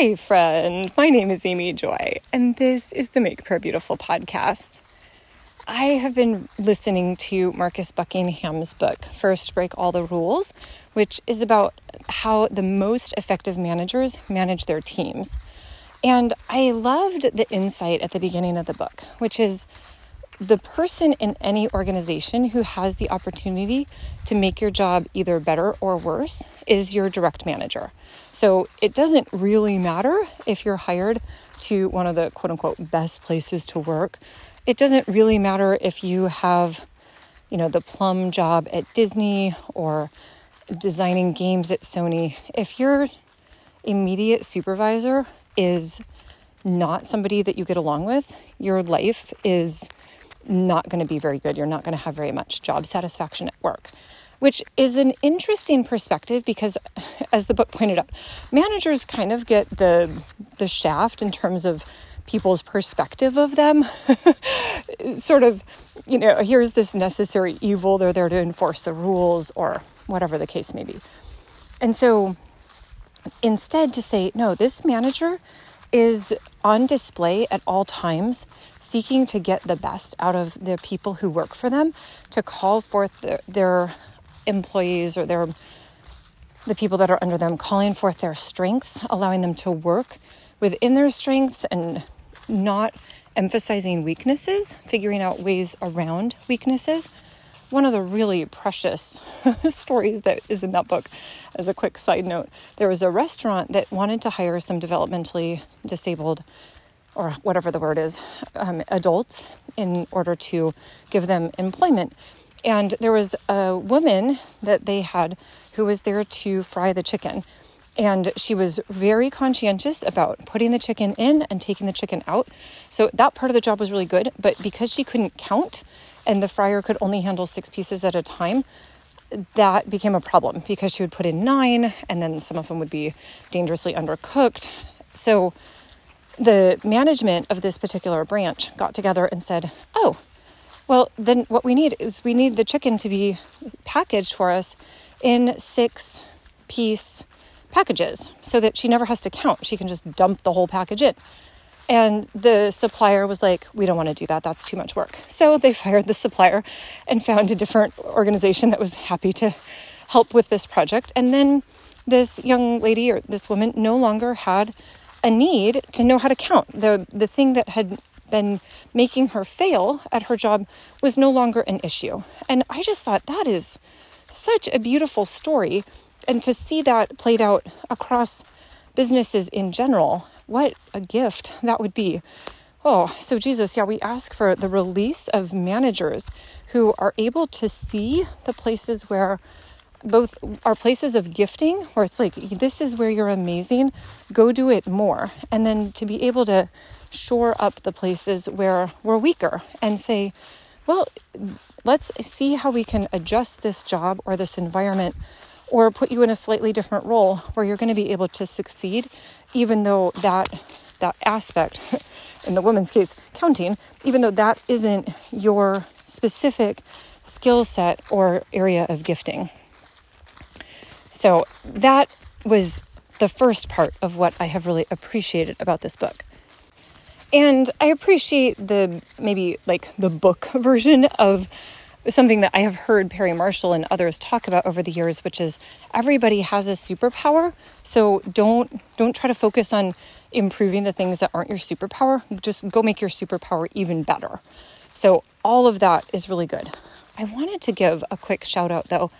Hi, friend. My name is Amy Joy, and this is the Make Prayer Beautiful podcast. I have been listening to Marcus Buckingham's book, First Break All the Rules, which is about how the most effective managers manage their teams. And I loved the insight at the beginning of the book, which is the person in any organization who has the opportunity to make your job either better or worse is your direct manager. So it doesn't really matter if you're hired to one of the quote unquote best places to work. It doesn't really matter if you have, you know, the plum job at Disney or designing games at Sony. If your immediate supervisor is not somebody that you get along with, your life is not going to be very good. You're not going to have very much job satisfaction at work, which is an interesting perspective because, as the book pointed out, managers kind of get the the shaft in terms of people's perspective of them. sort of, you know, here's this necessary evil. They're there to enforce the rules or whatever the case may be. And so, instead, to say, no, this manager is on display at all times, seeking to get the best out of the people who work for them, to call forth the, their employees or their the people that are under them, calling forth their strengths, allowing them to work within their strengths and not emphasizing weaknesses, figuring out ways around weaknesses one of the really precious stories that is in that book, as a quick side note, there was a restaurant that wanted to hire some developmentally disabled or whatever the word is, um, adults in order to give them employment. And there was a woman that they had who was there to fry the chicken. And she was very conscientious about putting the chicken in and taking the chicken out. So that part of the job was really good. But because she couldn't count, and the fryer could only handle six pieces at a time, that became a problem because she would put in nine and then some of them would be dangerously undercooked. So the management of this particular branch got together and said, Oh, well, then what we need is we need the chicken to be packaged for us in six piece packages so that she never has to count. She can just dump the whole package in. And the supplier was like, We don't want to do that. That's too much work. So they fired the supplier and found a different organization that was happy to help with this project. And then this young lady or this woman no longer had a need to know how to count. The, the thing that had been making her fail at her job was no longer an issue. And I just thought that is such a beautiful story. And to see that played out across businesses in general what a gift that would be. Oh, so Jesus, yeah, we ask for the release of managers who are able to see the places where both are places of gifting, where it's like, this is where you're amazing, go do it more. And then to be able to shore up the places where we're weaker and say, well, let's see how we can adjust this job or this environment or put you in a slightly different role where you're going to be able to succeed, even though that that aspect, in the woman's case, counting, even though that isn't your specific skill set or area of gifting. So that was the first part of what I have really appreciated about this book. And I appreciate the maybe like the book version of something that I have heard Perry Marshall and others talk about over the years, which is everybody has a superpower. So don't don't try to focus on improving the things that aren't your superpower. Just go make your superpower even better. So all of that is really good. I wanted to give a quick shout out though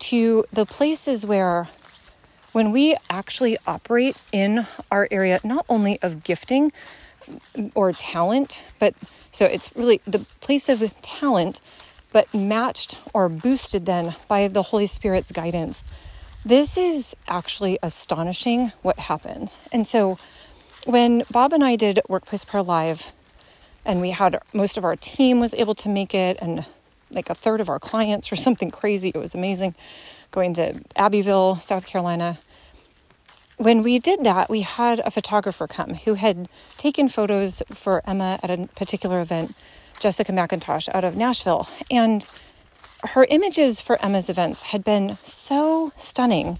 to the places where when we actually operate in our area not only of gifting or talent, but so it's really the place of talent but matched or boosted then by the Holy Spirit's guidance. This is actually astonishing what happens. And so when Bob and I did Workplace Prayer Live, and we had most of our team was able to make it, and like a third of our clients or something crazy. It was amazing going to Abbeville, South Carolina. When we did that, we had a photographer come who had taken photos for Emma at a particular event Jessica McIntosh out of Nashville. And her images for Emma's events had been so stunning.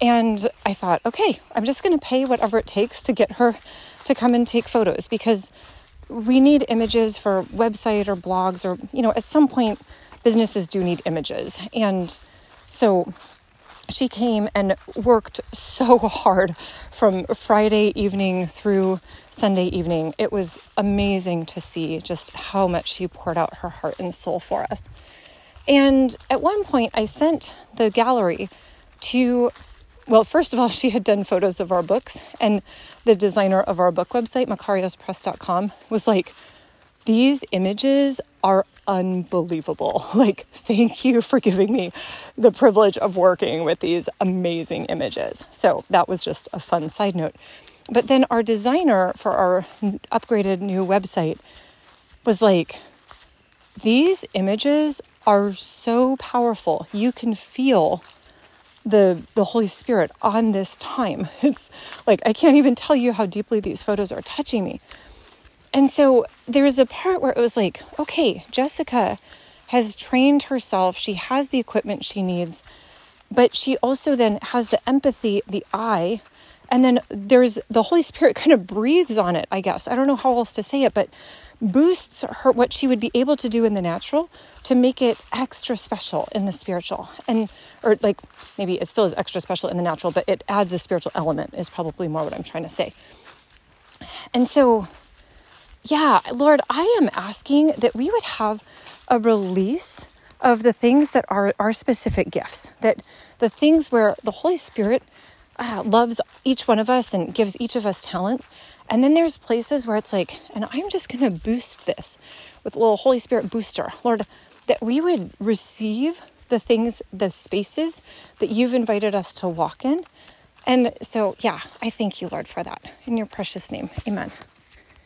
And I thought, okay, I'm just going to pay whatever it takes to get her to come and take photos because we need images for website or blogs or you know at some point businesses do need images and so she came and worked so hard from Friday evening through Sunday evening. It was amazing to see just how much she poured out her heart and soul for us. And at one point, I sent the gallery to, well, first of all, she had done photos of our books, and the designer of our book website, MacariusPress.com, was like, these images are unbelievable. Like, thank you for giving me the privilege of working with these amazing images. So, that was just a fun side note. But then our designer for our upgraded new website was like, these images are so powerful. You can feel the the Holy Spirit on this time. It's like I can't even tell you how deeply these photos are touching me. And so there was a part where it was like, okay, Jessica has trained herself. She has the equipment she needs, but she also then has the empathy, the eye, and then there's the Holy Spirit kind of breathes on it, I guess. I don't know how else to say it, but boosts her what she would be able to do in the natural to make it extra special in the spiritual. And or like maybe it still is extra special in the natural, but it adds a spiritual element is probably more what I'm trying to say. And so yeah, Lord, I am asking that we would have a release of the things that are our specific gifts, that the things where the Holy Spirit uh, loves each one of us and gives each of us talents. And then there's places where it's like, and I'm just going to boost this with a little Holy Spirit booster. Lord, that we would receive the things, the spaces that you've invited us to walk in. And so, yeah, I thank you, Lord, for that. In your precious name, amen.